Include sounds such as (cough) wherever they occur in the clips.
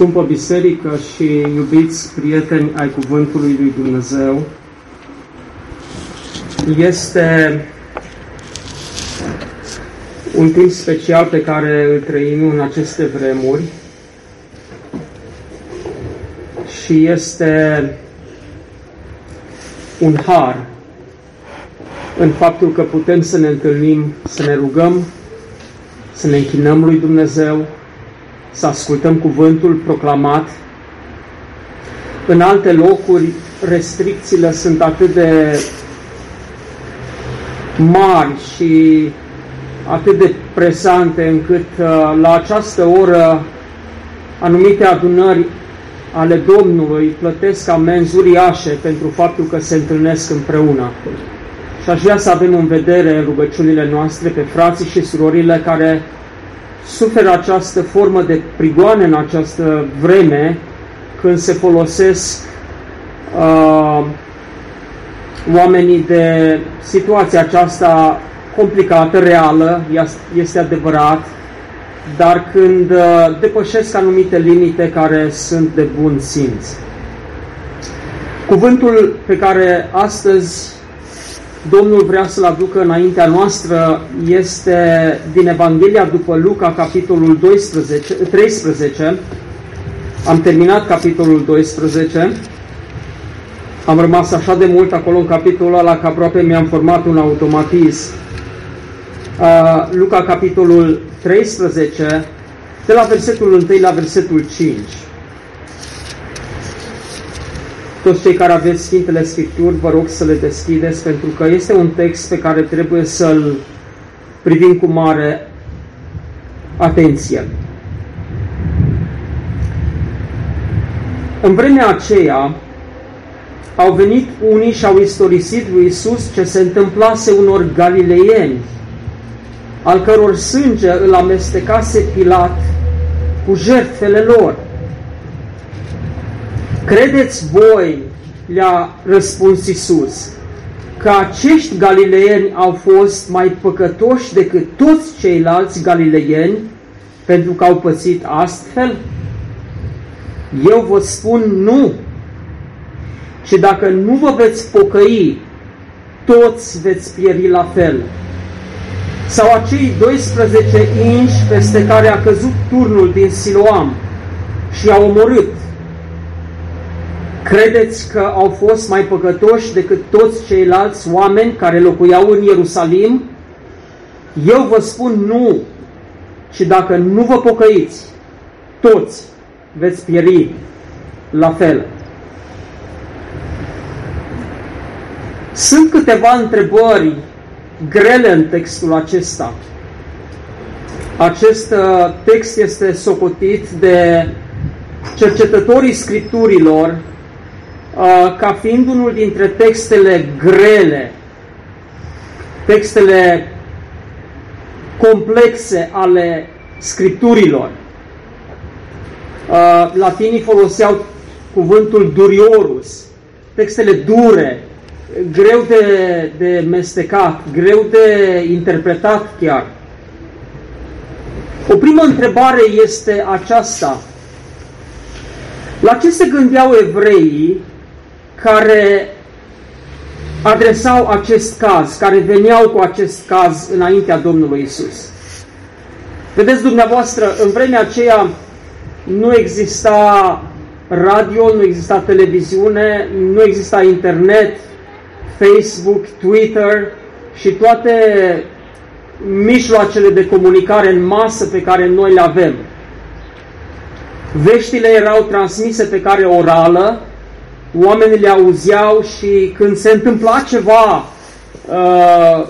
Scumpă biserică și iubiți prieteni ai Cuvântului lui Dumnezeu, este un timp special pe care îl trăim în aceste vremuri și este un har în faptul că putem să ne întâlnim, să ne rugăm, să ne închinăm lui Dumnezeu, să ascultăm cuvântul proclamat. În alte locuri, restricțiile sunt atât de mari și atât de presante încât uh, la această oră anumite adunări ale Domnului plătesc amenzi uriașe pentru faptul că se întâlnesc împreună. Și aș vrea să avem în vedere rugăciunile noastre pe frații și surorile care suferă această formă de prigoane în această vreme când se folosesc uh, oamenii de situația aceasta complicată, reală, este adevărat, dar când uh, depășesc anumite limite care sunt de bun simț. Cuvântul pe care astăzi Domnul vrea să-l aducă înaintea noastră este din Evanghelia după Luca, capitolul 12, 13. Am terminat capitolul 12. Am rămas așa de mult acolo în capitolul ăla că aproape mi-am format un automatism. Uh, Luca, capitolul 13, de la versetul 1 la versetul 5. Toți cei care aveți Sfintele Scripturi, vă rog să le deschideți, pentru că este un text pe care trebuie să-l privim cu mare atenție. În vremea aceea, au venit unii și au istorisit lui Isus ce se întâmplase unor galileieni, al căror sânge îl amestecase Pilat cu jertfele lor. Credeți voi, le-a răspuns Isus, că acești galileieni au fost mai păcătoși decât toți ceilalți galileieni pentru că au pățit astfel? Eu vă spun nu. Și dacă nu vă veți pocăi, toți veți pieri la fel. Sau acei 12 inși peste care a căzut turnul din Siloam și i-a omorât Credeți că au fost mai păcătoși decât toți ceilalți oameni care locuiau în Ierusalim? Eu vă spun nu. Și dacă nu vă pocăiți, toți veți pieri la fel. Sunt câteva întrebări grele în textul acesta. Acest uh, text este socotit de cercetătorii scripturilor Uh, ca fiind unul dintre textele grele, textele complexe ale scripturilor. Uh, latinii foloseau cuvântul duriorus, textele dure, greu de, de mestecat, greu de interpretat chiar. O primă întrebare este aceasta. La ce se gândeau evreii care adresau acest caz, care veneau cu acest caz înaintea Domnului Isus. Vedeți dumneavoastră, în vremea aceea nu exista radio, nu exista televiziune, nu exista internet, Facebook, Twitter și toate mijloacele de comunicare în masă pe care noi le avem. Veștile erau transmise pe care orală, oamenii le auzeau și când se întâmpla ceva, uh,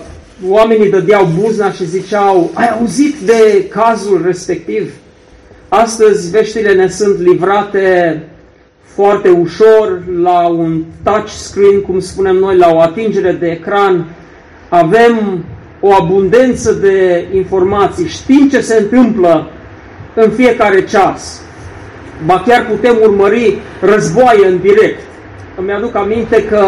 oamenii dădeau buzna și ziceau, ai auzit de cazul respectiv? Astăzi veștile ne sunt livrate foarte ușor, la un touch screen, cum spunem noi, la o atingere de ecran. Avem o abundență de informații, știm ce se întâmplă în fiecare ceas. Ba chiar putem urmări războaie în direct. Îmi aduc aminte că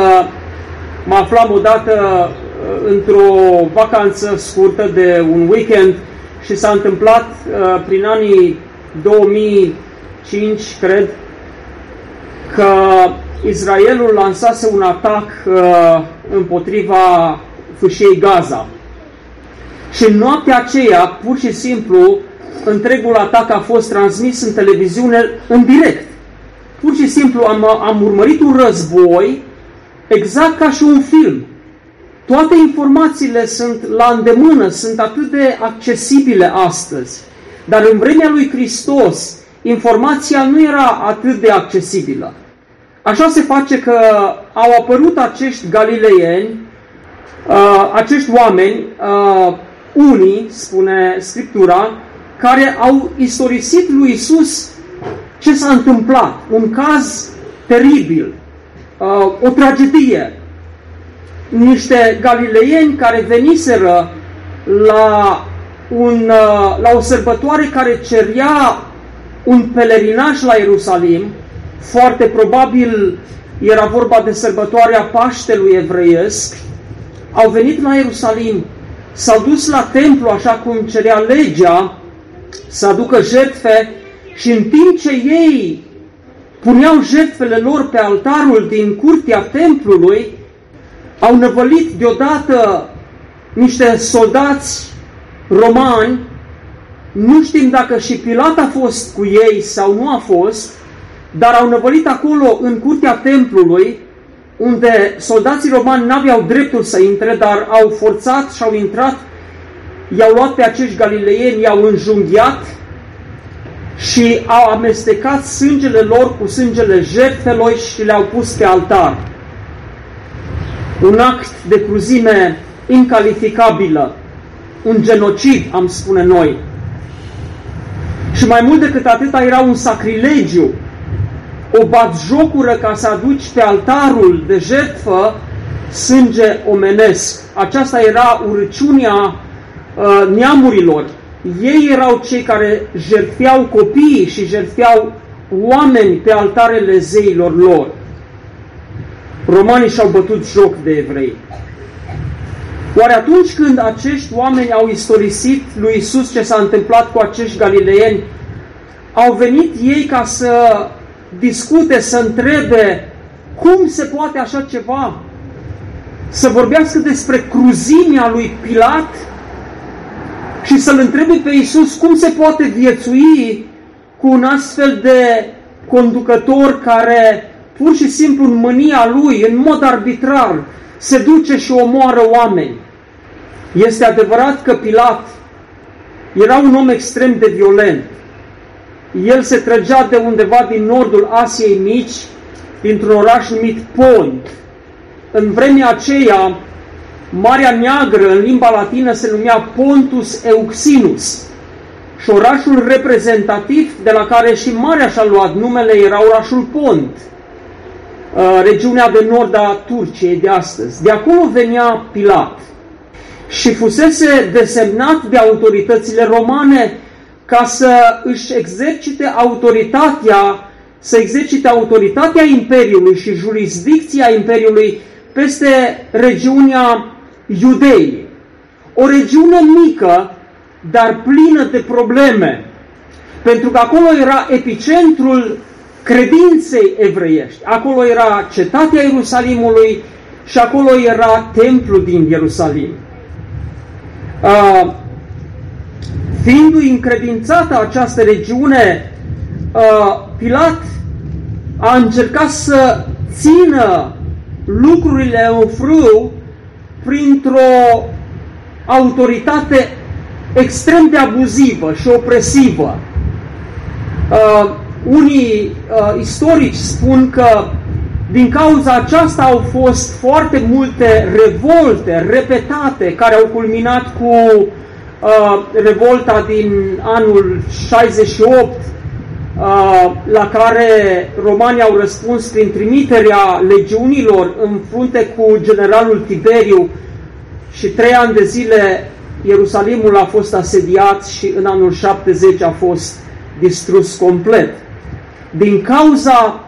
mă aflam odată uh, într-o vacanță scurtă de un weekend și s-a întâmplat uh, prin anii 2005, cred, că Israelul lansase un atac uh, împotriva fâșiei Gaza. Și în noaptea aceea, pur și simplu, întregul atac a fost transmis în televiziune în direct. Pur și simplu am, am urmărit un război exact ca și un film. Toate informațiile sunt la îndemână, sunt atât de accesibile astăzi. Dar în vremea lui Hristos, informația nu era atât de accesibilă. Așa se face că au apărut acești galileieni, uh, acești oameni, uh, unii, spune Scriptura, care au istorisit lui Isus ce s-a întâmplat. Un caz teribil, uh, o tragedie. Niște galileieni care veniseră la, un, uh, la o sărbătoare care cerea un pelerinaj la Ierusalim, foarte probabil era vorba de sărbătoarea Paștelui evreiesc, au venit la Ierusalim, s-au dus la templu așa cum cerea legea, să aducă jertfe și în timp ce ei puneau jertfele lor pe altarul din curtea templului, au năvălit deodată niște soldați romani, nu știm dacă și Pilat a fost cu ei sau nu a fost, dar au năvălit acolo în curtea templului, unde soldații romani n-aveau dreptul să intre, dar au forțat și au intrat, i-au luat pe acești galileieni, i-au înjunghiat și au amestecat sângele lor cu sângele jertfelor și le-au pus pe altar. Un act de cruzime incalificabilă, un genocid, am spune noi. Și mai mult decât atâta era un sacrilegiu o batjocură ca să aduci pe altarul de jertfă sânge omenesc. Aceasta era urăciunea uh, neamurilor. Ei erau cei care jertfeau copiii și jertfeau oameni pe altarele zeilor lor. Romanii și-au bătut joc de evrei. Oare atunci când acești oameni au istorisit lui Isus ce s-a întâmplat cu acești galileieni, au venit ei ca să discute, să întrebe cum se poate așa ceva? Să vorbească despre cruzimea lui Pilat și să-l întrebe pe Iisus cum se poate viețui cu un astfel de conducător care pur și simplu în mânia lui, în mod arbitrar, se duce și omoară oameni. Este adevărat că Pilat era un om extrem de violent, el se trăgea de undeva din nordul Asiei Mici, dintr-un oraș numit Pont. În vremea aceea, Marea Neagră, în limba latină, se numea Pontus Euxinus. Și orașul reprezentativ de la care și Marea și-a luat numele era orașul Pont, uh, regiunea de nord a Turciei de astăzi. De acolo venea Pilat și fusese desemnat de autoritățile romane ca să își exercite autoritatea, să exercite autoritatea Imperiului și jurisdicția Imperiului peste regiunea Iudei. O regiune mică, dar plină de probleme, pentru că acolo era epicentrul credinței evreiești. Acolo era cetatea Ierusalimului și acolo era templul din Ierusalim. Uh, Fiindu-i încredințată această regiune, uh, Pilat a încercat să țină lucrurile în frâu printr-o autoritate extrem de abuzivă și opresivă. Uh, unii uh, istorici spun că din cauza aceasta au fost foarte multe revolte repetate care au culminat cu uh, revolta din anul 68, la care romanii au răspuns prin trimiterea legiunilor în frunte cu generalul Tiberiu și trei ani de zile Ierusalimul a fost asediat și în anul 70 a fost distrus complet. Din cauza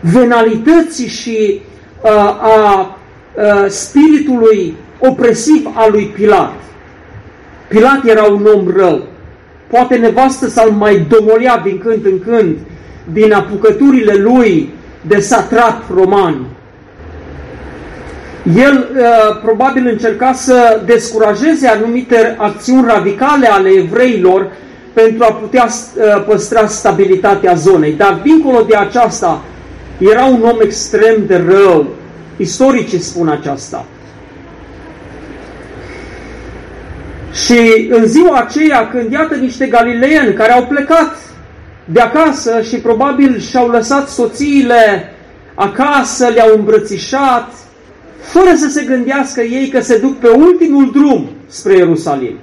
venalității și uh, a uh, spiritului opresiv al lui Pilat. Pilat era un om rău. Poate nevastă s-ar mai domolea din când în când din apucăturile lui de satrap roman. El uh, probabil încerca să descurajeze anumite acțiuni radicale ale evreilor pentru a putea uh, păstra stabilitatea zonei. Dar dincolo de aceasta, era un om extrem de rău. Istoricii spun aceasta. Și în ziua aceea, când iată niște galileieni care au plecat de acasă și probabil și-au lăsat soțiile acasă, le-au îmbrățișat, fără să se gândească ei că se duc pe ultimul drum spre Ierusalim.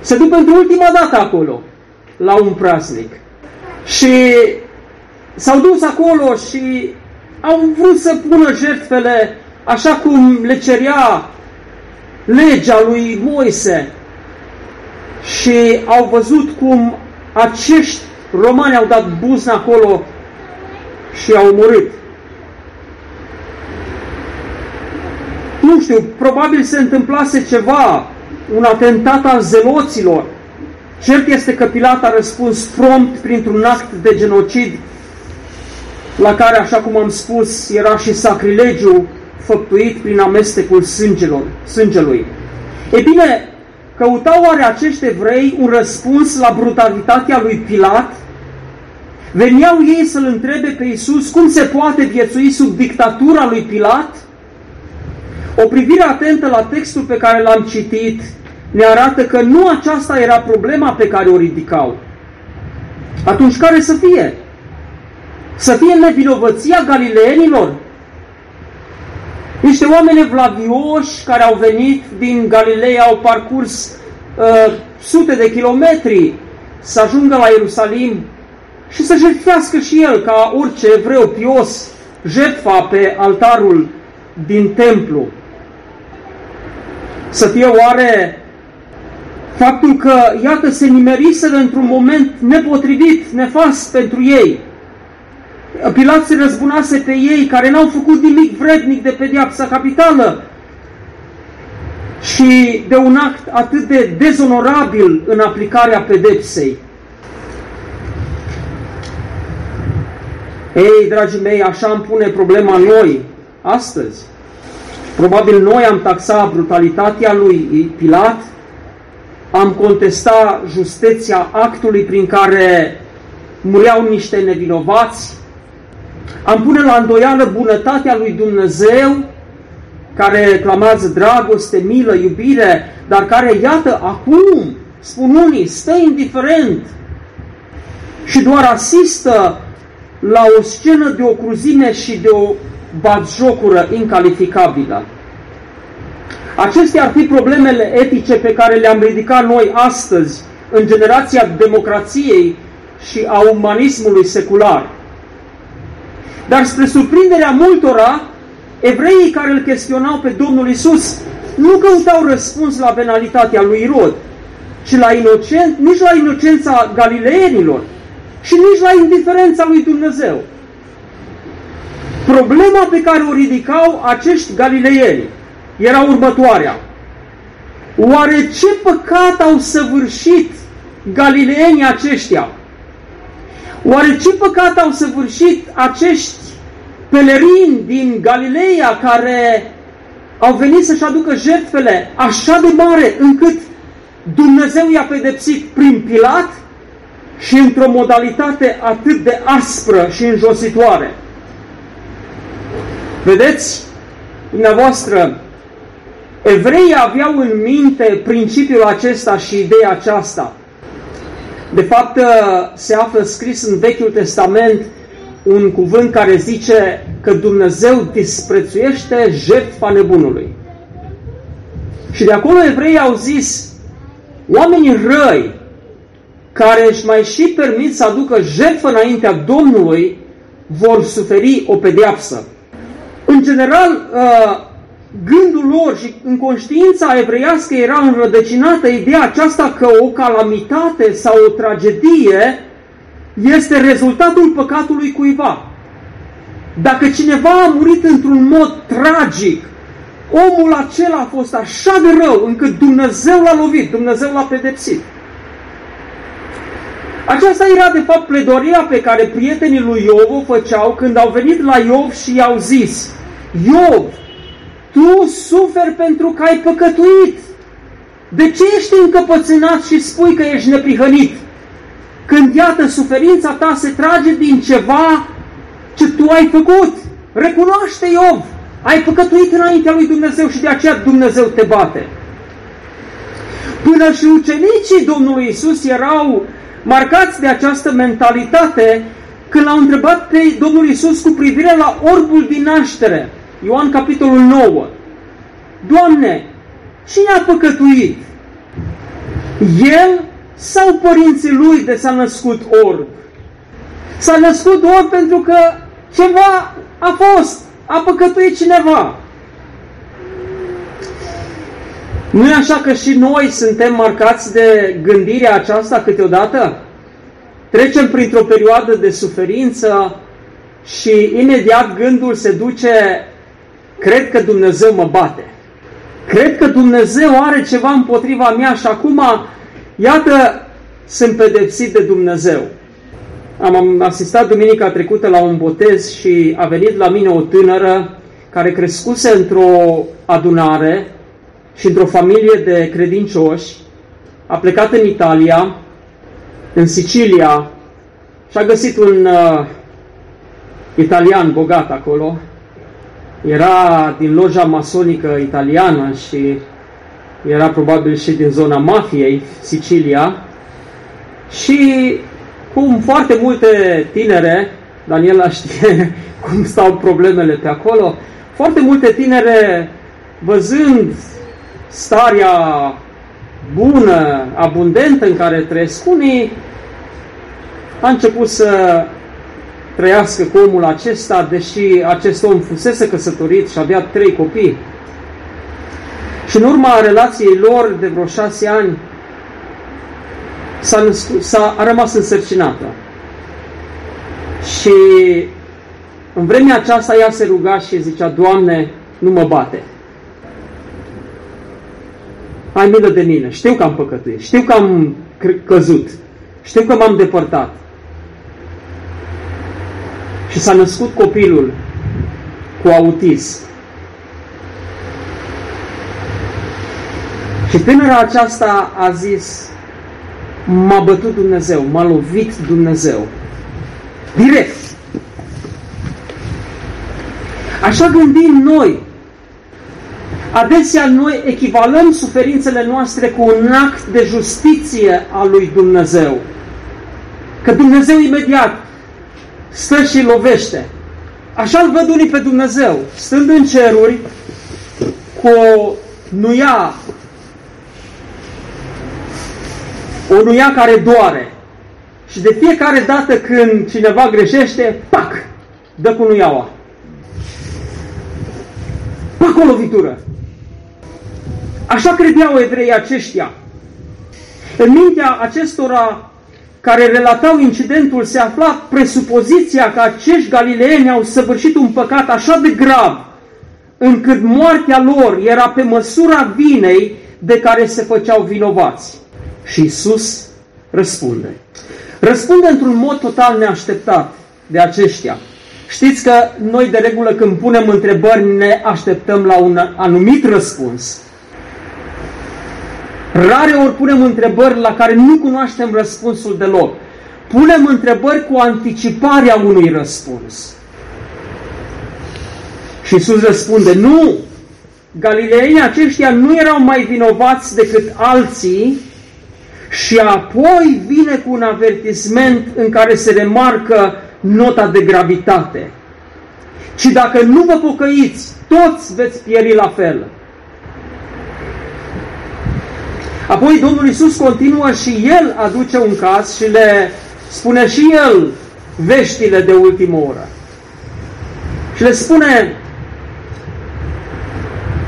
Se duc pentru ultima dată acolo, la un praznic. Și s-au dus acolo și au vrut să pună jertfele așa cum le cerea legea lui Moise. Și au văzut cum acești romani au dat buzna acolo și au murit. Nu știu, probabil se întâmplase ceva, un atentat al zeloților. Cert este că Pilat a răspuns prompt printr-un act de genocid la care, așa cum am spus, era și sacrilegiu făptuit prin amestecul sângelor, sângelui. E bine, căutau oare acești evrei un răspuns la brutalitatea lui Pilat? Veneau ei să-l întrebe pe Iisus cum se poate viețui sub dictatura lui Pilat? O privire atentă la textul pe care l-am citit ne arată că nu aceasta era problema pe care o ridicau. Atunci care să fie? Să fie nevinovăția galileenilor? Niște oameni evlavioși care au venit din Galileea, au parcurs uh, sute de kilometri să ajungă la Ierusalim și să jertfească și el, ca orice evreu pios, jertfa pe altarul din templu. Să fie oare faptul că, iată, se nimeriseră într-un moment nepotrivit, nefast pentru ei, Pilat se răzbunase pe ei care n-au făcut nimic vrednic de pedeapsa capitală și de un act atât de dezonorabil în aplicarea pedepsei. Ei, dragii mei, așa îmi pune problema noi, astăzi. Probabil noi am taxat brutalitatea lui Pilat, am contestat justeția actului prin care mureau niște nevinovați, am pune la îndoială bunătatea lui Dumnezeu, care reclamează dragoste, milă, iubire, dar care, iată, acum, spun unii, stă indiferent și doar asistă la o scenă de o cruzime și de o batjocură incalificabilă. Acestea ar fi problemele etice pe care le-am ridicat noi astăzi în generația democrației și a umanismului secular. Dar spre surprinderea multora, evreii care îl chestionau pe Domnul Isus nu căutau răspuns la venalitatea lui Irod, ci la inocent, nici la inocența galileenilor și nici la indiferența lui Dumnezeu. Problema pe care o ridicau acești galileieni era următoarea. Oare ce păcat au săvârșit galileenii aceștia? Oare ce păcat au săvârșit acești pelerini din Galileea care au venit să-și aducă jertfele așa de mare încât Dumnezeu i-a pedepsit prin Pilat și într-o modalitate atât de aspră și înjositoare. Vedeți, dumneavoastră, evreii aveau în minte principiul acesta și ideea aceasta. De fapt, se află scris în Vechiul Testament un cuvânt care zice că Dumnezeu disprețuiește jertfa nebunului. Și de acolo evreii au zis, oamenii răi, care își mai și permit să aducă jertfă înaintea Domnului, vor suferi o pedeapsă. În general, uh, gândul lor și în conștiința evreiască era înrădăcinată ideea aceasta că o calamitate sau o tragedie este rezultatul păcatului cuiva. Dacă cineva a murit într-un mod tragic, omul acela a fost așa de rău încât Dumnezeu l-a lovit, Dumnezeu l-a pedepsit. Aceasta era de fapt pledoria pe care prietenii lui Iov o făceau când au venit la Iov și i-au zis Iov, tu suferi pentru că ai păcătuit. De ce ești încăpățânat și spui că ești neprihănit? Când, iată, suferința ta se trage din ceva ce tu ai făcut. Recunoaște, Iov, ai păcătuit înaintea lui Dumnezeu și de aceea Dumnezeu te bate. Până și ucenicii Domnului Isus erau marcați de această mentalitate când l-au întrebat pe Domnul Isus cu privire la orbul din naștere. Ioan capitolul 9. Doamne, cine a păcătuit? El sau părinții lui de s-a născut orb? S-a născut orb pentru că ceva a fost, a păcătuit cineva. Nu e așa că și noi suntem marcați de gândirea aceasta câteodată? Trecem printr-o perioadă de suferință și imediat gândul se duce, cred că Dumnezeu mă bate. Cred că Dumnezeu are ceva împotriva mea și acum, iată, sunt pedepsit de Dumnezeu. Am asistat duminica trecută la un botez și a venit la mine o tânără care crescuse într-o adunare și într-o familie de credincioși, a plecat în Italia, în Sicilia, și a găsit un uh, italian bogat acolo. Era din loja masonică italiană și era probabil și din zona mafiei, Sicilia. Și cum foarte multe tinere, Daniela știe (laughs) cum stau problemele pe acolo, foarte multe tinere, văzând starea bună, abundentă în care trăiesc unii, a început să trăiască cu omul acesta, deși acest om fusese căsătorit și avea trei copii. Și în urma relației lor de vreo șase ani, s-a, născut, s-a a rămas însărcinată. Și în vremea aceasta ea se ruga și zicea, Doamne, nu mă bate ai milă de mine, știu că am păcătuit, știu că am căzut, știu că m-am depărtat. Și s-a născut copilul cu autism. Și tânăra aceasta a zis, m-a bătut Dumnezeu, m-a lovit Dumnezeu. Direct. Așa gândim noi Adesea noi echivalăm suferințele noastre cu un act de justiție al lui Dumnezeu. Că Dumnezeu imediat stă și lovește. Așa îl văd unii pe Dumnezeu, stând în ceruri, cu o nuia, o nuia care doare. Și de fiecare dată când cineva greșește, pac, dă cu nuiaua. Pac o lovitură. Așa credeau evreii aceștia. În mintea acestora care relatau incidentul se afla presupoziția că acești galileeni au săvârșit un păcat așa de grav, încât moartea lor era pe măsura vinei de care se făceau vinovați. Și Isus răspunde. Răspunde într-un mod total neașteptat de aceștia. Știți că noi de regulă când punem întrebări ne așteptăm la un anumit răspuns. Rare ori punem întrebări la care nu cunoaștem răspunsul deloc. Punem întrebări cu anticiparea unui răspuns. Și Iisus răspunde, nu! Galileenii aceștia nu erau mai vinovați decât alții și apoi vine cu un avertisment în care se remarcă nota de gravitate. Și dacă nu vă pocăiți, toți veți pieri la fel. Apoi Domnul Isus continuă și El aduce un caz și le spune și El veștile de ultimă oră. Și le spune,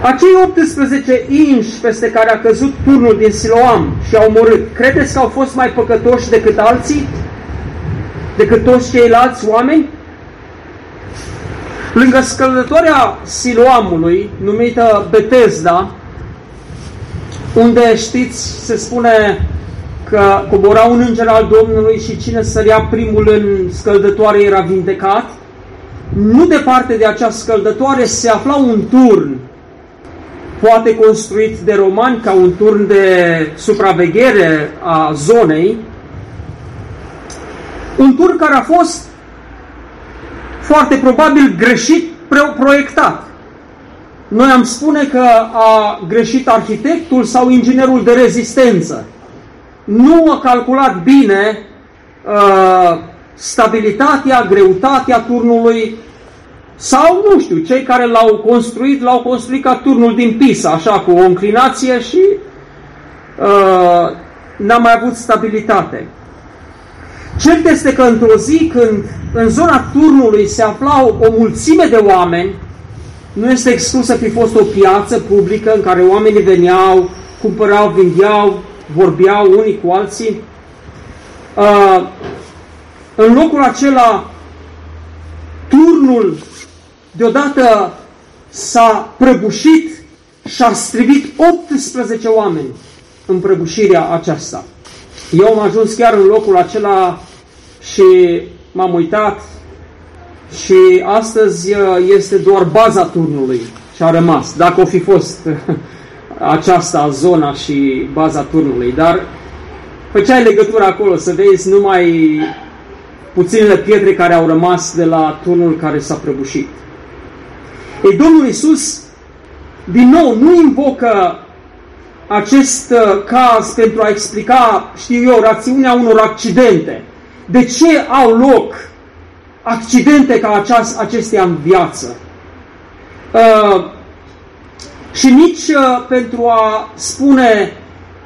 acei 18 inși peste care a căzut turnul din Siloam și au murit, credeți că au fost mai păcătoși decât alții? Decât toți ceilalți oameni? Lângă scăldătoarea Siloamului, numită Betesda, unde știți, se spune că cobora un înger al Domnului și cine sărea primul în scăldătoare era vindecat, nu departe de acea scăldătoare se afla un turn, poate construit de romani ca un turn de supraveghere a zonei, un turn care a fost foarte probabil greșit proiectat. Noi am spune că a greșit arhitectul sau inginerul de rezistență. Nu a calculat bine uh, stabilitatea, greutatea turnului sau, nu știu, cei care l-au construit, l-au construit ca turnul din Pisa, așa, cu o înclinație și uh, n-a mai avut stabilitate. Cert este că într-o zi când în zona turnului se aflau o mulțime de oameni, nu este exclus să fi fost o piață publică în care oamenii veneau, cumpărau, vindeau, vorbeau unii cu alții. Uh, în locul acela, turnul deodată s-a prăbușit și a strivit 18 oameni în prăbușirea aceasta. Eu am ajuns chiar în locul acela și m-am uitat și astăzi uh, este doar baza turnului și a rămas, dacă o fi fost aceasta zona și baza turnului, dar făceai legătura acolo să vezi numai puținele pietre care au rămas de la turnul care s-a prăbușit. Ei, Domnul Isus, din nou, nu invocă acest uh, caz pentru a explica, știu eu, rațiunea unor accidente. De ce au loc accidente ca aceast, acestea în viață? Uh, și nici uh, pentru a spune,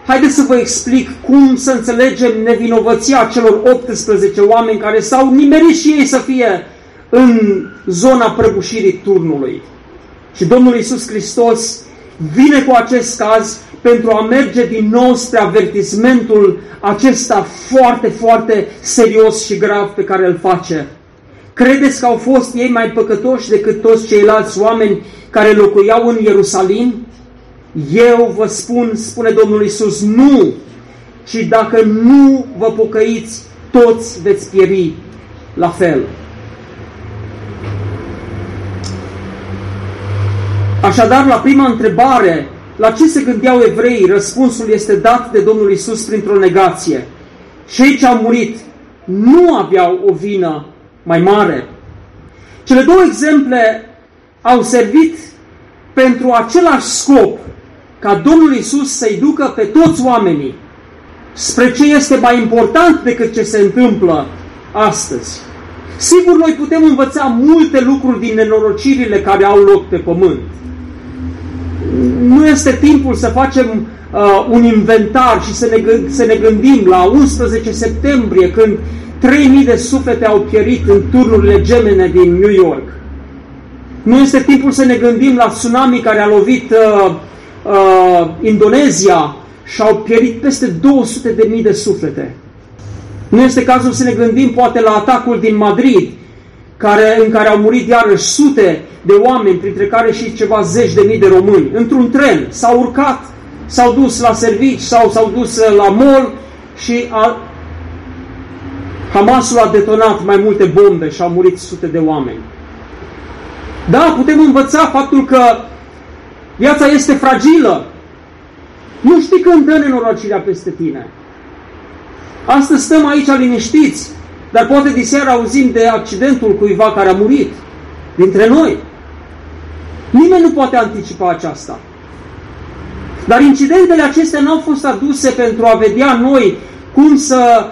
haideți să vă explic cum să înțelegem nevinovăția celor 18 oameni care s-au nimerit și ei să fie în zona prăbușirii turnului. Și Domnul Iisus Hristos vine cu acest caz pentru a merge din nou spre avertismentul acesta foarte, foarte serios și grav pe care îl face. Credeți că au fost ei mai păcătoși decât toți ceilalți oameni care locuiau în Ierusalim? Eu vă spun, spune Domnul Isus, nu! Și dacă nu vă pocăiți, toți veți pieri la fel. Așadar, la prima întrebare, la ce se gândeau evreii, răspunsul este dat de Domnul Isus printr-o negație. Cei ce au murit nu aveau o vină mai mare. Cele două exemple au servit pentru același scop, ca Domnul Isus să-i ducă pe toți oamenii spre ce este mai important decât ce se întâmplă astăzi. Sigur, noi putem învăța multe lucruri din nenorocirile care au loc pe pământ nu este timpul să facem uh, un inventar și să ne, să ne gândim la 11 septembrie, când 3000 de suflete au pierit în turnurile gemene din New York. Nu este timpul să ne gândim la tsunami care a lovit uh, uh, Indonezia și au pierit peste 200 de mii de suflete. Nu este cazul să ne gândim poate la atacul din Madrid, care, în care au murit iarăși sute de oameni, printre care și ceva zeci de mii de români, într-un tren, s-au urcat, s-au dus la servici sau s-au dus uh, la mall și a, Hamasul a detonat mai multe bombe și au murit sute de oameni. Da, putem învăța faptul că viața este fragilă. Nu știi când dă nenorocirea peste tine. Astăzi stăm aici liniștiți, dar poate diseară auzim de accidentul cuiva care a murit dintre noi. Nimeni nu poate anticipa aceasta. Dar incidentele acestea nu au fost aduse pentru a vedea noi cum să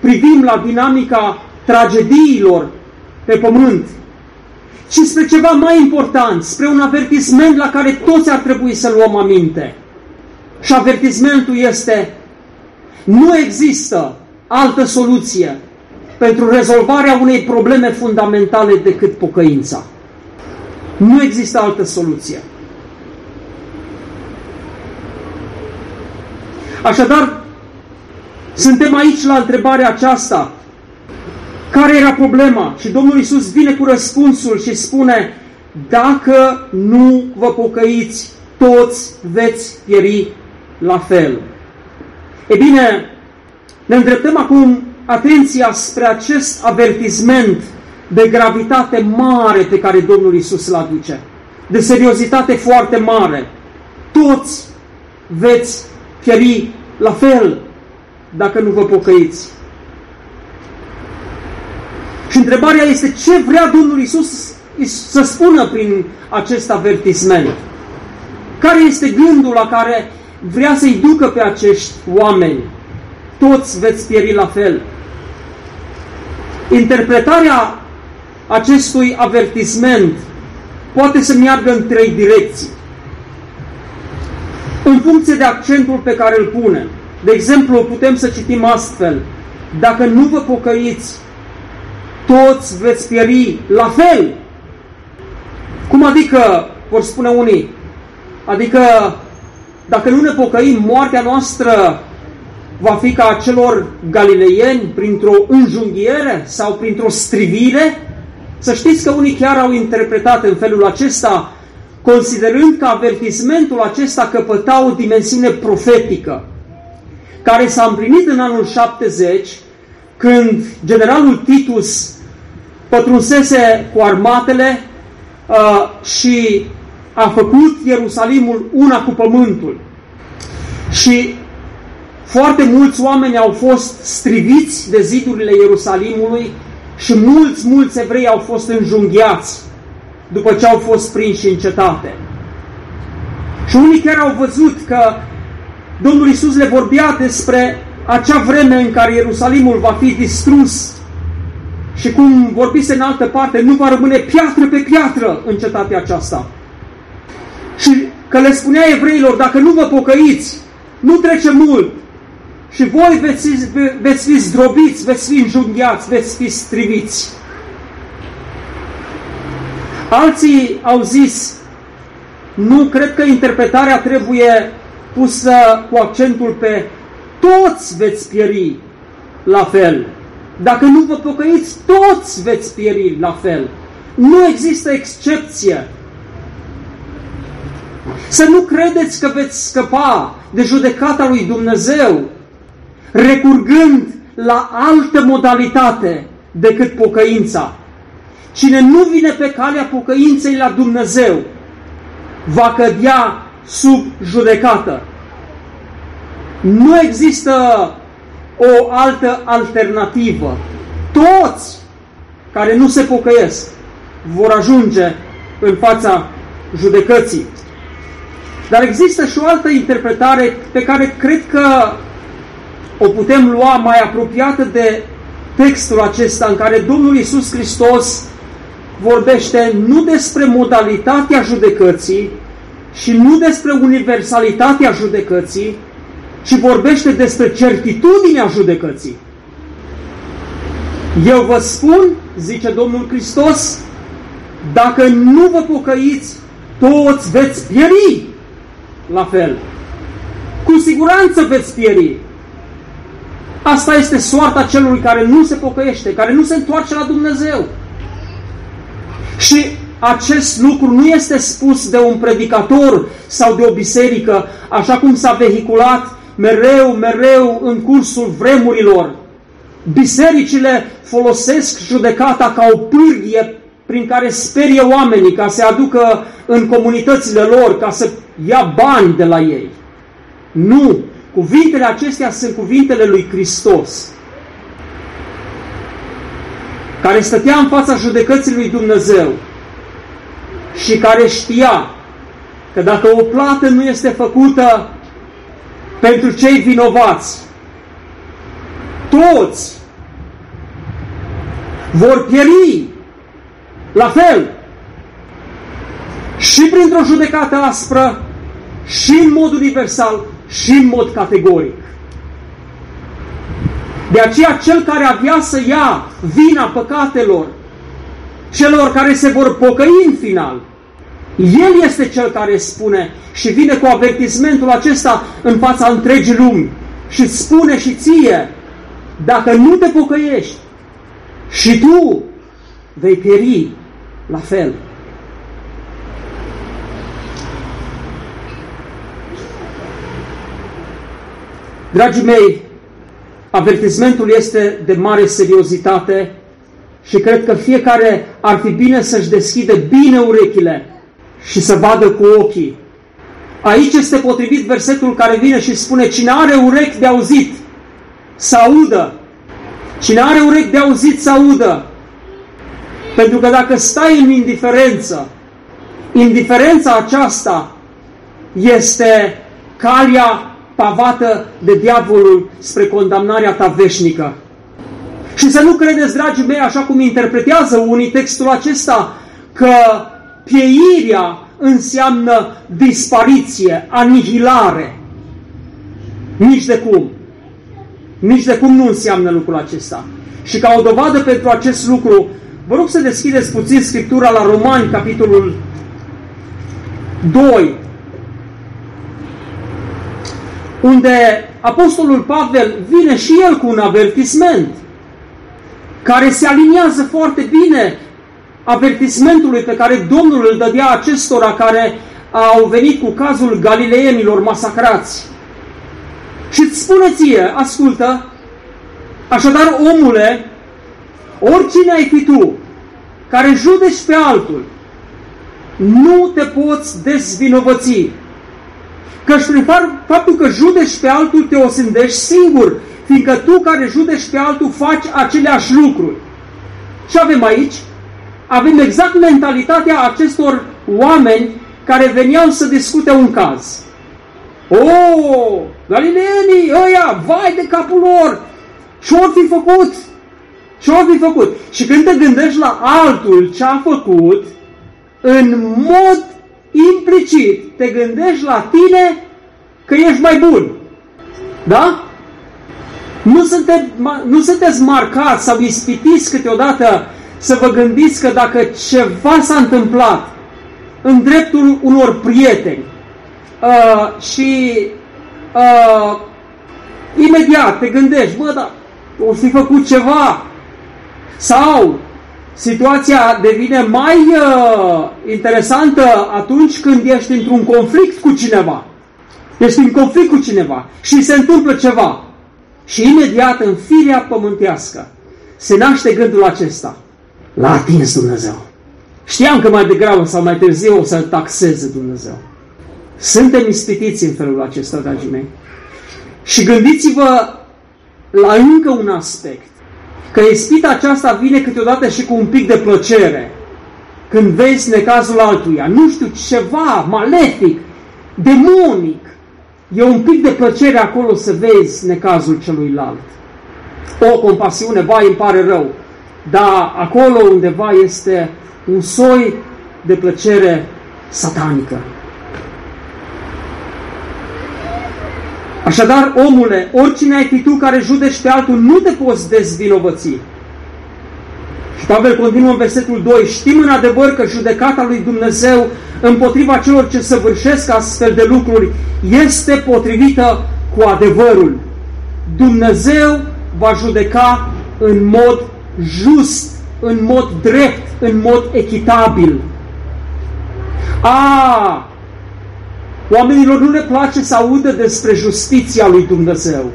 privim la dinamica tragediilor pe pământ, ci spre ceva mai important, spre un avertisment la care toți ar trebui să luăm aminte. Și avertismentul este, nu există altă soluție pentru rezolvarea unei probleme fundamentale decât pocăința. Nu există altă soluție. Așadar, suntem aici la întrebarea aceasta. Care era problema? Și Domnul Isus vine cu răspunsul și spune, dacă nu vă pocăiți, toți veți pieri la fel. E bine, ne îndreptăm acum atenția spre acest avertisment de gravitate mare pe care Domnul Isus îl aduce, de seriozitate foarte mare. Toți veți pieri la fel dacă nu vă pocăiți. Și întrebarea este ce vrea Domnul Isus să spună prin acest avertisment. Care este gândul la care vrea să-i ducă pe acești oameni? Toți veți pieri la fel. Interpretarea acestui avertisment poate să meargă în trei direcții. În funcție de accentul pe care îl punem. De exemplu, putem să citim astfel. Dacă nu vă pocăiți, toți veți pieri la fel. Cum adică, vor spune unii, adică dacă nu ne pocăim, moartea noastră va fi ca a celor galileieni printr-o înjunghiere sau printr-o strivire? Să știți că unii chiar au interpretat în felul acesta, considerând că avertismentul acesta căpăta o dimensiune profetică, care s-a împlinit în anul 70, când generalul Titus pătrunsese cu armatele uh, și a făcut Ierusalimul una cu pământul. Și foarte mulți oameni au fost striviți de zidurile Ierusalimului și mulți, mulți evrei au fost înjunghiați după ce au fost prinși în cetate. Și unii chiar au văzut că Domnul Isus le vorbea despre acea vreme în care Ierusalimul va fi distrus și cum vorbise în altă parte, nu va rămâne piatră pe piatră în cetatea aceasta. Și că le spunea evreilor, dacă nu vă pocăiți, nu trece mult și voi veți, veți fi zdrobiți, veți fi înjunghiați, veți fi striviți. Alții au zis, nu, cred că interpretarea trebuie pusă cu accentul pe toți veți pieri la fel. Dacă nu vă pocăiți, toți veți pieri la fel. Nu există excepție. Să nu credeți că veți scăpa de judecata lui Dumnezeu recurgând la altă modalitate decât pocăința. Cine nu vine pe calea pocăinței la Dumnezeu va cădea sub judecată. Nu există o altă alternativă. Toți care nu se pocăiesc vor ajunge în fața judecății. Dar există și o altă interpretare pe care cred că o putem lua mai apropiată de textul acesta în care Domnul Isus Hristos vorbește nu despre modalitatea judecății și nu despre universalitatea judecății, ci vorbește despre certitudinea judecății. Eu vă spun, zice Domnul Hristos, dacă nu vă pocăiți, toți veți pieri la fel. Cu siguranță veți pieri. Asta este soarta celui care nu se pocăiește, care nu se întoarce la Dumnezeu. Și acest lucru nu este spus de un predicator sau de o biserică, așa cum s-a vehiculat mereu, mereu în cursul vremurilor. Bisericile folosesc judecata ca o pârghie prin care sperie oamenii ca să aducă în comunitățile lor, ca să ia bani de la ei. Nu! Cuvintele acestea sunt cuvintele lui Hristos, care stătea în fața judecății lui Dumnezeu și care știa că dacă o plată nu este făcută pentru cei vinovați, toți vor pieri la fel și printr-o judecată aspră și în mod universal și în mod categoric. De aceea cel care avea să ia vina păcatelor celor care se vor pocăi în final, el este cel care spune și vine cu avertismentul acesta în fața întregii lumi și spune și ție, dacă nu te pocăiești și tu vei pieri la fel. Dragii mei, avertismentul este de mare seriozitate și cred că fiecare ar fi bine să-și deschidă bine urechile și să vadă cu ochii. Aici este potrivit versetul care vine și spune, cine are urechi de auzit, să audă. Cine are urechi de auzit, să audă. Pentru că dacă stai în indiferență, indiferența aceasta este calea pavată de diavolul spre condamnarea ta veșnică. Și să nu credeți, dragii mei, așa cum interpretează unii textul acesta, că pieirea înseamnă dispariție, anihilare. Nici de cum. Nici de cum nu înseamnă lucrul acesta. Și ca o dovadă pentru acest lucru, vă rog să deschideți puțin Scriptura la Romani, capitolul 2, unde Apostolul Pavel vine și el cu un avertisment care se aliniază foarte bine avertismentului pe care Domnul îl dădea acestora care au venit cu cazul galileienilor masacrați. Și îți spune ție, ascultă, așadar omule, oricine ai fi tu, care judeci pe altul, nu te poți dezvinovăți Căci prin faptul că judeci pe altul te osândești singur, fiindcă tu care judeci pe altul faci aceleași lucruri. Și avem aici? Avem exact mentalitatea acestor oameni care veneau să discute un caz. O, oh, galileenii ăia, vai de capul lor! Ce-or fi făcut? Ce-or fi făcut? Și când te gândești la altul ce a făcut, în mod implicit te gândești la tine că ești mai bun. Da? Nu, sunte, nu sunteți marcați sau ispitiți câteodată să vă gândiți că dacă ceva s-a întâmplat în dreptul unor prieteni uh, și uh, imediat te gândești, bă, dar o fi făcut ceva sau situația devine mai uh, interesantă atunci când ești într-un conflict cu cineva. Ești în conflict cu cineva și se întâmplă ceva. Și imediat în firea pământească se naște gândul acesta. L-a atins Dumnezeu. Știam că mai degrabă sau mai târziu o să taxeze Dumnezeu. Suntem ispitiți în felul acesta, dragii mei. Și gândiți-vă la încă un aspect că ispita aceasta vine câteodată și cu un pic de plăcere. Când vezi necazul altuia, nu știu, ceva malefic, demonic, e un pic de plăcere acolo să vezi necazul celuilalt. O compasiune, vai, îmi pare rău, dar acolo undeva este un soi de plăcere satanică. Așadar, omule, oricine ai fi tu care judeci pe altul, nu te poți dezvinovăți. Și Pavel continuă în versetul 2, știm în adevăr că judecata lui Dumnezeu împotriva celor ce săvârșesc astfel de lucruri este potrivită cu adevărul. Dumnezeu va judeca în mod just, în mod drept, în mod echitabil. A, Oamenilor nu le place să audă despre justiția lui Dumnezeu.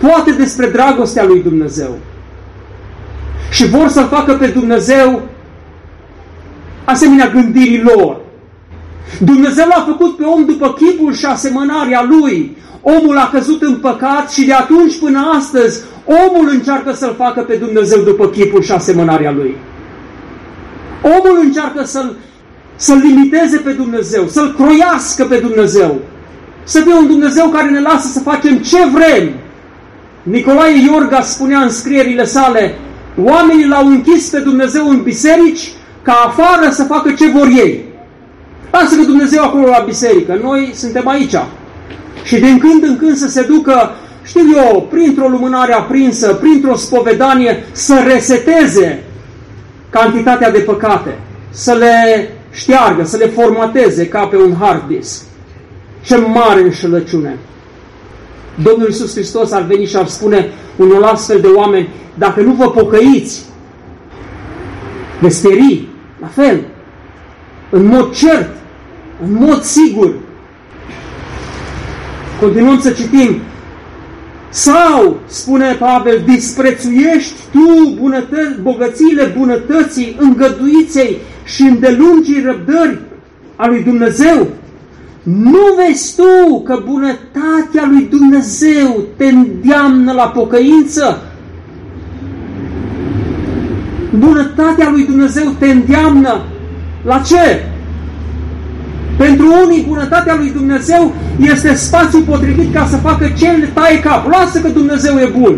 Poate despre dragostea lui Dumnezeu. Și vor să-L facă pe Dumnezeu asemenea gândirii lor. Dumnezeu l-a făcut pe om după chipul și asemănarea lui. Omul a căzut în păcat și de atunci până astăzi omul încearcă să-L facă pe Dumnezeu după chipul și asemănarea lui. Omul încearcă să-L să-L limiteze pe Dumnezeu, să-L croiască pe Dumnezeu, să fie un Dumnezeu care ne lasă să facem ce vrem. Nicolae Iorga spunea în scrierile sale, oamenii l-au închis pe Dumnezeu în biserici ca afară să facă ce vor ei. Lasă că Dumnezeu acolo la biserică, noi suntem aici. și din când în când să se ducă, știu eu, printr-o lumânare aprinsă, printr-o spovedanie, să reseteze cantitatea de păcate, să le șteargă, să le formateze ca pe un hard disk. Ce mare înșelăciune! Domnul Iisus Hristos ar veni și ar spune unul astfel de oameni, dacă nu vă pocăiți, veți pieri, la fel, în mod cert, în mod sigur. Continuăm să citim. Sau, spune Pavel, disprețuiești tu bunătă- bogățiile bunătății, îngăduiței și îndelungii răbdări a lui Dumnezeu, nu vezi tu că bunătatea lui Dumnezeu te îndeamnă la pocăință? Bunătatea lui Dumnezeu te îndeamnă la ce? Pentru unii, bunătatea lui Dumnezeu este spațiul potrivit ca să facă ce le taie cap. Lasă că Dumnezeu e bun.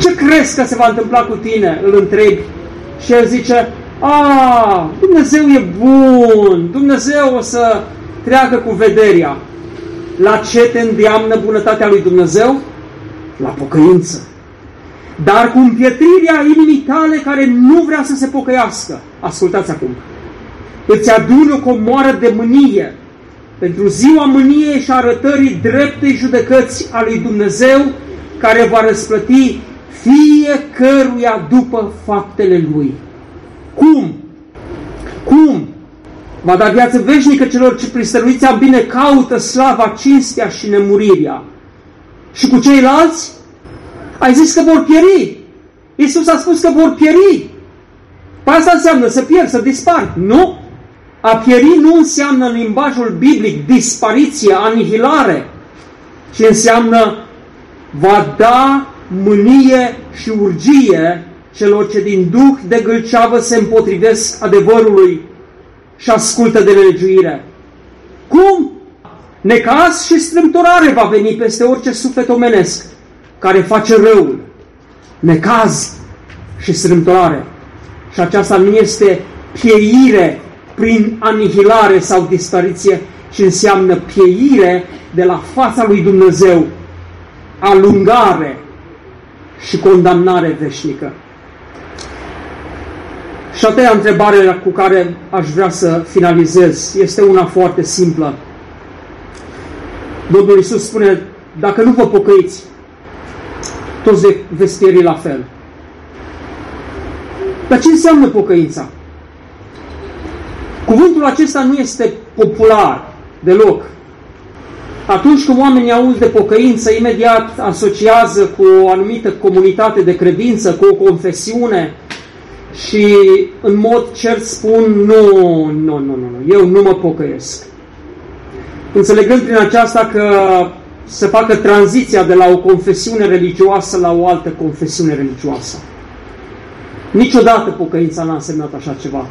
Ce crezi că se va întâmpla cu tine? Îl întrebi. Și el zice, a, Dumnezeu e bun, Dumnezeu o să treacă cu vederea. La ce te îndeamnă bunătatea lui Dumnezeu? La pocăință. Dar cu împietrirea inimii tale care nu vrea să se pocăiască. Ascultați acum. Îți adună o comoară de mânie pentru ziua mâniei și arătării dreptei judecăți a lui Dumnezeu care va răsplăti fiecăruia după faptele lui. Cum? Cum? Va da viață veșnică celor ce pristăruiți bine caută slava, cinstea și nemurirea. Și cu ceilalți? Ai zis că vor pieri. Iisus a spus că vor pieri. Păi asta înseamnă să pierd, să dispar. Nu. A pieri nu înseamnă în limbajul biblic dispariție, anihilare, ci înseamnă va da mânie și urgie celor ce din duh de gâlceavă se împotrivesc adevărului și ascultă de nelegiuire. Cum? Necaz și strâmtorare va veni peste orice suflet omenesc care face răul. Necaz și strâmtorare. Și aceasta nu este pieire prin anihilare sau dispariție, ci înseamnă pieire de la fața lui Dumnezeu, alungare și condamnare veșnică. Și a treia întrebare cu care aș vrea să finalizez este una foarte simplă. Domnul Iisus spune, dacă nu vă pocăiți, toți veți pieri la fel. Dar ce înseamnă pocăința? Cuvântul acesta nu este popular deloc. Atunci când oamenii aud de pocăință, imediat asociază cu o anumită comunitate de credință, cu o confesiune, și în mod cert spun nu, nu, nu, nu, nu, eu nu mă pocăiesc. Înțelegând prin aceasta că să facă tranziția de la o confesiune religioasă la o altă confesiune religioasă. Niciodată pocăința n-a însemnat așa ceva.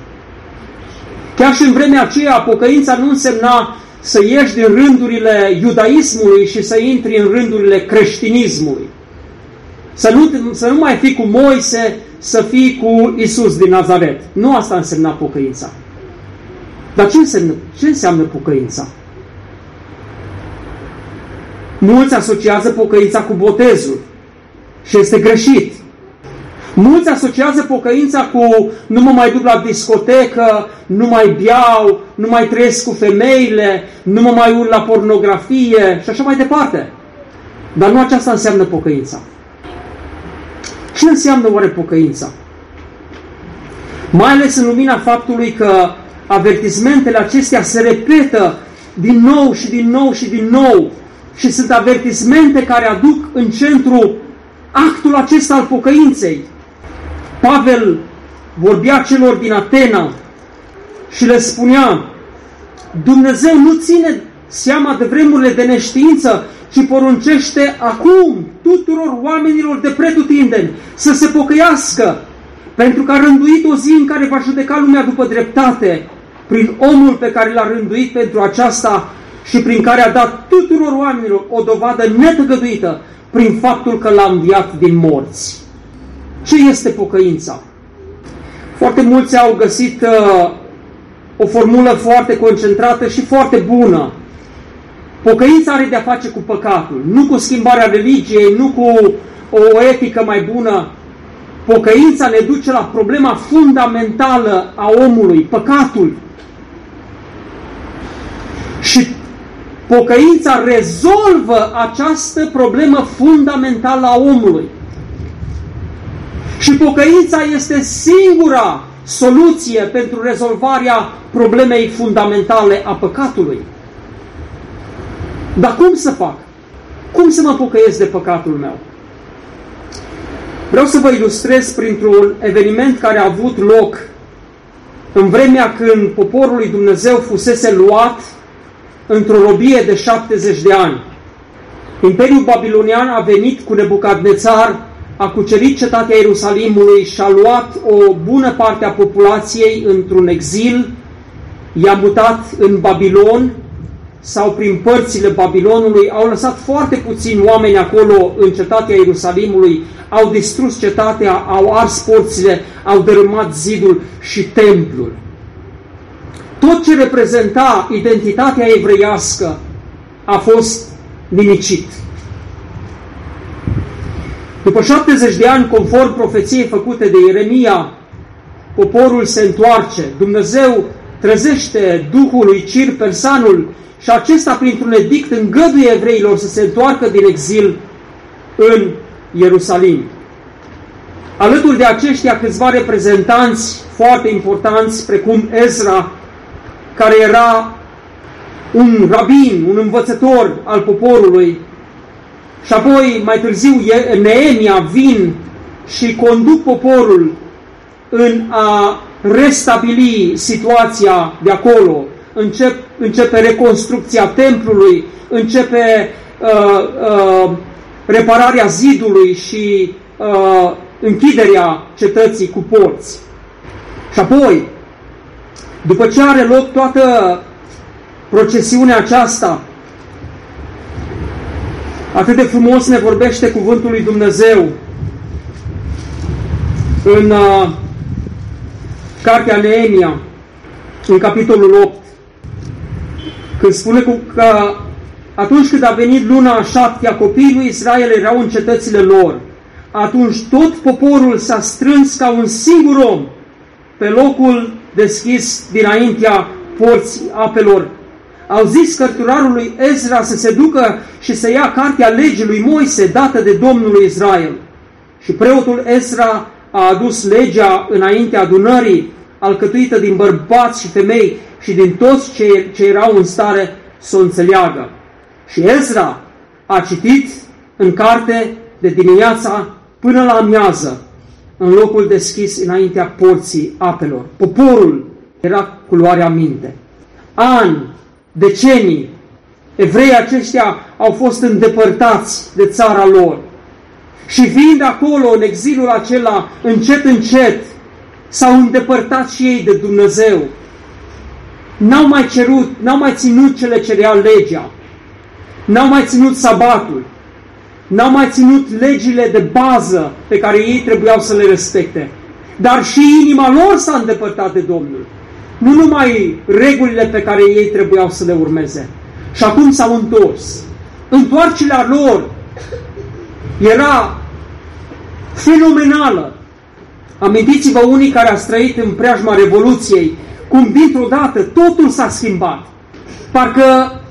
Chiar și în vremea aceea, pocăința nu însemna să ieși din rândurile iudaismului și să intri în rândurile creștinismului. Să nu, să nu mai fii cu Moise, să fii cu Isus din Nazaret. Nu asta însemna pocăința. Dar ce înseamnă, ce înseamnă pocăința? Mulți asociază pocăința cu botezul și este greșit. Mulți asociază pocăința cu nu mă mai duc la discotecă, nu mai beau, nu mai trăiesc cu femeile, nu mă mai urc la pornografie și așa mai departe. Dar nu aceasta înseamnă pocăința. Ce înseamnă oare pocăința? Mai ales în lumina faptului că avertismentele acestea se repetă din nou și din nou și din nou și sunt avertismente care aduc în centru actul acesta al pocăinței. Pavel vorbea celor din Atena și le spunea Dumnezeu nu ține seama de vremurile de neștiință, ci poruncește acum tuturor oamenilor de pretutindeni să se pocăiască, pentru că a rânduit o zi în care va judeca lumea după dreptate, prin omul pe care l-a rânduit pentru aceasta și prin care a dat tuturor oamenilor o dovadă netăgăduită prin faptul că l-a înviat din morți. Ce este pocăința? Foarte mulți au găsit uh, o formulă foarte concentrată și foarte bună Pocăința are de-a face cu păcatul, nu cu schimbarea religiei, nu cu o etică mai bună. Pocăința ne duce la problema fundamentală a omului, păcatul. Și pocăința rezolvă această problemă fundamentală a omului. Și pocăința este singura soluție pentru rezolvarea problemei fundamentale a păcatului. Dar cum să fac? Cum să mă pocăiesc de păcatul meu? Vreau să vă ilustrez printr-un eveniment care a avut loc în vremea când poporul lui Dumnezeu fusese luat într-o robie de 70 de ani. Imperiul Babilonian a venit cu Nebucadnețar, a cucerit cetatea Ierusalimului și a luat o bună parte a populației într-un exil, i-a mutat în Babilon sau prin părțile Babilonului, au lăsat foarte puțini oameni acolo în cetatea Ierusalimului, au distrus cetatea, au ars porțile, au dărâmat zidul și templul. Tot ce reprezenta identitatea evreiască a fost nimicit. După 70 de ani, conform profeției făcute de Ieremia, poporul se întoarce. Dumnezeu trezește Duhul lui Cir Persanul și acesta, printr-un edict, îngăduie evreilor să se întoarcă din exil în Ierusalim. Alături de aceștia câțiva reprezentanți foarte importanți, precum Ezra, care era un rabin, un învățător al poporului, și apoi mai târziu Neemia vin și conduc poporul în a restabili situația de acolo, încep, începe reconstrucția templului, începe uh, uh, repararea zidului și uh, închiderea cetății cu porți. Și apoi, după ce are loc toată procesiunea aceasta, atât de frumos ne vorbește cuvântul lui Dumnezeu în uh, Cartea Neemia, în capitolul 8, când spune că atunci când a venit luna a șaptea, copiii lui Israel erau în cetățile lor. Atunci tot poporul s-a strâns ca un singur om pe locul deschis dinaintea porții apelor. Au zis cărturarului Ezra să se ducă și să ia cartea legii lui Moise dată de Domnul Israel. Și preotul Ezra a adus legea înaintea adunării, alcătuită din bărbați și femei și din toți ce, ce erau în stare să o înțeleagă. Și Ezra a citit în carte de dimineața până la amiază, în locul deschis înaintea porții apelor. Poporul era cu luarea minte. Ani, decenii, evreii aceștia au fost îndepărtați de țara lor. Și fiind acolo, în exilul acela, încet, încet, s-au îndepărtat și ei de Dumnezeu. N-au mai cerut, n-au mai ținut cele ce cerea legea. N-au mai ținut sabatul. N-au mai ținut legile de bază pe care ei trebuiau să le respecte. Dar și inima lor s-a îndepărtat de Domnul. Nu numai regulile pe care ei trebuiau să le urmeze. Și acum s-au întors. Întoarcerea lor era fenomenală. Amintiți-vă unii care a trăit în preajma Revoluției, cum dintr-o dată totul s-a schimbat. Parcă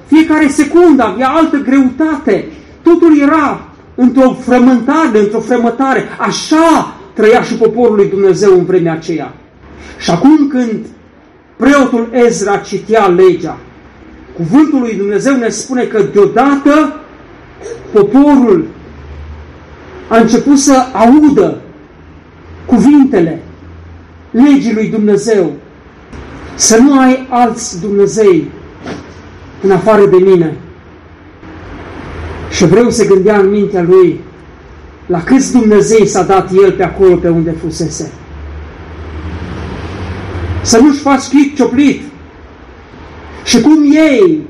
fiecare secundă avea altă greutate. Totul era într-o frământare, într-o frămătare. Așa trăia și poporul lui Dumnezeu în vremea aceea. Și acum când preotul Ezra citea legea, cuvântul lui Dumnezeu ne spune că deodată poporul a început să audă cuvintele legii lui Dumnezeu. Să nu ai alți Dumnezei în afară de mine. Și vreau să gândea în mintea lui la câți Dumnezei s-a dat el pe acolo pe unde fusese. Să nu-și faci chip cioplit. Și cum ei,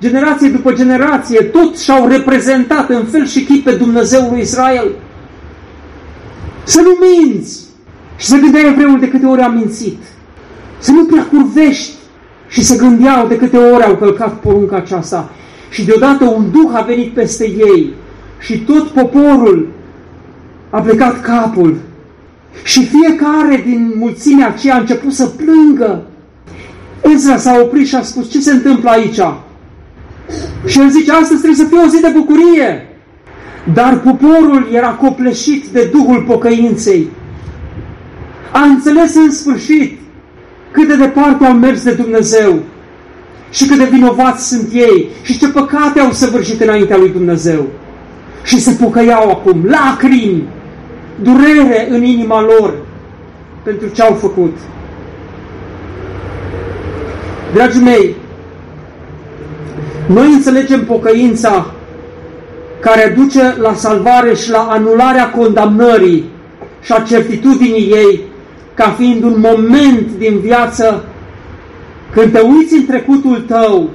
generație după generație, tot și-au reprezentat în fel și chip pe Dumnezeul lui Israel. Să nu minți! Și să gândeai evreul de câte ori am mințit. Să nu prea curvești și să gândeau de câte ori au călcat porunca aceasta. și deodată un duh a venit peste ei și tot poporul a plecat capul și fiecare din mulțimea aceea a început să plângă. Ezra s-a oprit și a spus, ce se întâmplă aici? Și el zice, astăzi trebuie să fie o zi de bucurie. Dar poporul era copleșit de Duhul pocăinței. A înțeles în sfârșit cât de departe au mers de Dumnezeu și cât de vinovați sunt ei și ce păcate au săvârșit înaintea lui Dumnezeu. Și se pocăiau acum, lacrimi, durere în inima lor pentru ce au făcut. Dragii mei, noi înțelegem pocăința care duce la salvare și la anularea condamnării și a certitudinii ei ca fiind un moment din viață când te uiți în trecutul tău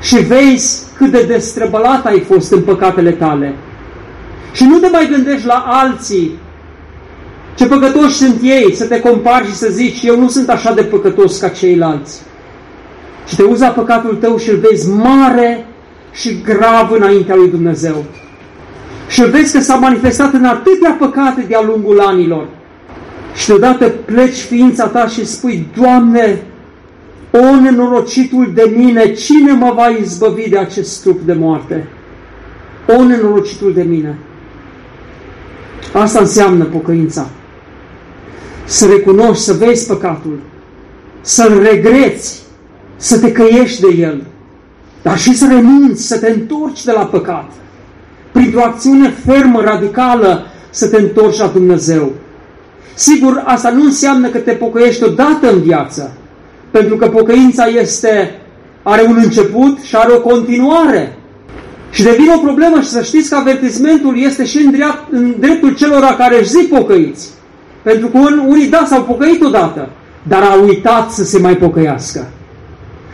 și vezi cât de destrăbălat ai fost în păcatele tale și nu te mai gândești la alții ce păcătoși sunt ei, să te compari și să zici, eu nu sunt așa de păcătos ca ceilalți. Și te uzi la păcatul tău și îl vezi mare și grav înaintea lui Dumnezeu. Și îl vezi că s-a manifestat în atâtea păcate de-a lungul anilor. Și deodată pleci ființa ta și spui, Doamne, o nenorocitul de mine, cine mă va izbăvi de acest trup de moarte? O nenorocitul de mine. Asta înseamnă pocăința. Să recunoști, să vezi păcatul, să-l regreți, să te căiești de el, dar și să renunți, să te întorci de la păcat. Printr-o acțiune fermă, radicală, să te întorci la Dumnezeu. Sigur, asta nu înseamnă că te pocăiești odată în viață, pentru că pocăința este, are un început și are o continuare. Și devine o problemă și să știți că avertismentul este și în, drept, în dreptul celor care își zic pocăiți. Pentru că unii, da, s-au pocăit odată, dar au uitat să se mai pocăiască.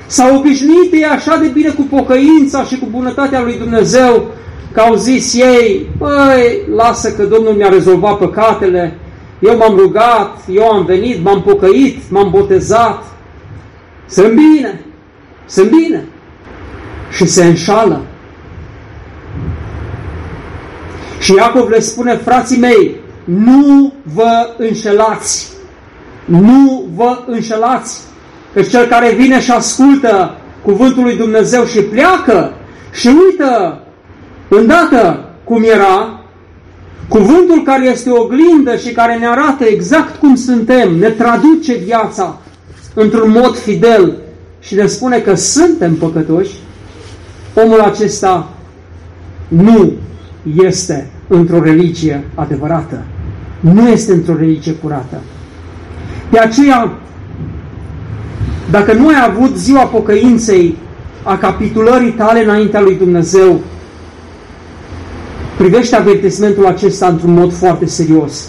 S-au obișnuit ei așa de bine cu pocăința și cu bunătatea lui Dumnezeu, că au zis ei, băi, lasă că Domnul mi-a rezolvat păcatele, eu m-am rugat, eu am venit, m-am pocăit, m-am botezat, sunt bine, sunt bine. Și se înșală. Și Iacov le spune, frații mei, nu vă înșelați. Nu vă înșelați. Că cel care vine și ascultă cuvântul lui Dumnezeu și pleacă și uită îndată cum era, cuvântul care este oglindă și care ne arată exact cum suntem, ne traduce viața într-un mod fidel și ne spune că suntem păcătoși, omul acesta nu este într-o religie adevărată. Nu este într-o religie curată. De aceea, dacă nu ai avut ziua pocăinței, a capitulării tale înaintea lui Dumnezeu, privește avertismentul acesta într-un mod foarte serios.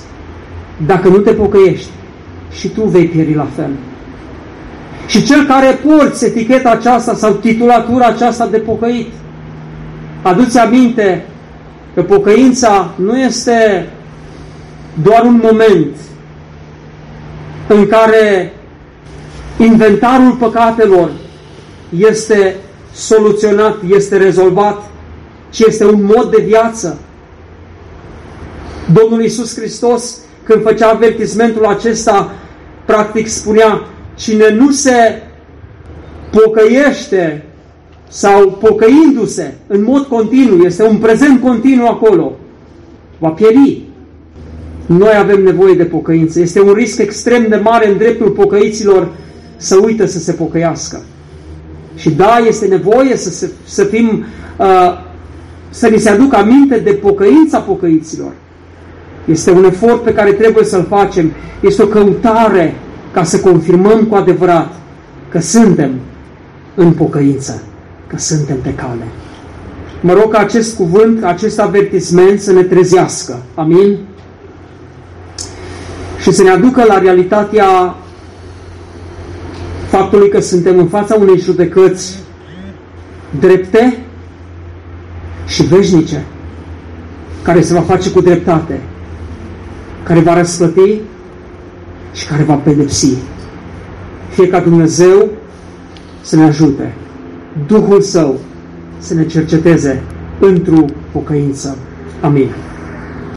Dacă nu te pocăiești, și tu vei pieri la fel. Și cel care porți eticheta aceasta sau titulatura aceasta de pocăit, aduți aminte că pocăința nu este doar un moment în care inventarul păcatelor este soluționat, este rezolvat, ci este un mod de viață. Domnul Iisus Hristos, când făcea avertismentul acesta, practic spunea, cine nu se pocăiește sau pocăindu-se în mod continuu, este un prezent continuu acolo, va pieri. Noi avem nevoie de pocăință. Este un risc extrem de mare în dreptul pocăiților să uită să se pocăiască. Și da, este nevoie să, se, să fim, uh, să ni se aducă aminte de pocăința pocăiților. Este un efort pe care trebuie să-l facem. Este o căutare ca să confirmăm cu adevărat că suntem în pocăință, că suntem pe cale. Mă rog ca acest cuvânt, acest avertisment să ne trezească. Amin? Și să ne aducă la realitatea faptului că suntem în fața unei judecăți drepte și veșnice, care se va face cu dreptate, care va răsplăti și care va pedepsi. Fie ca Dumnezeu să ne ajute, Duhul Său să ne cerceteze într-o pocăință. Amin.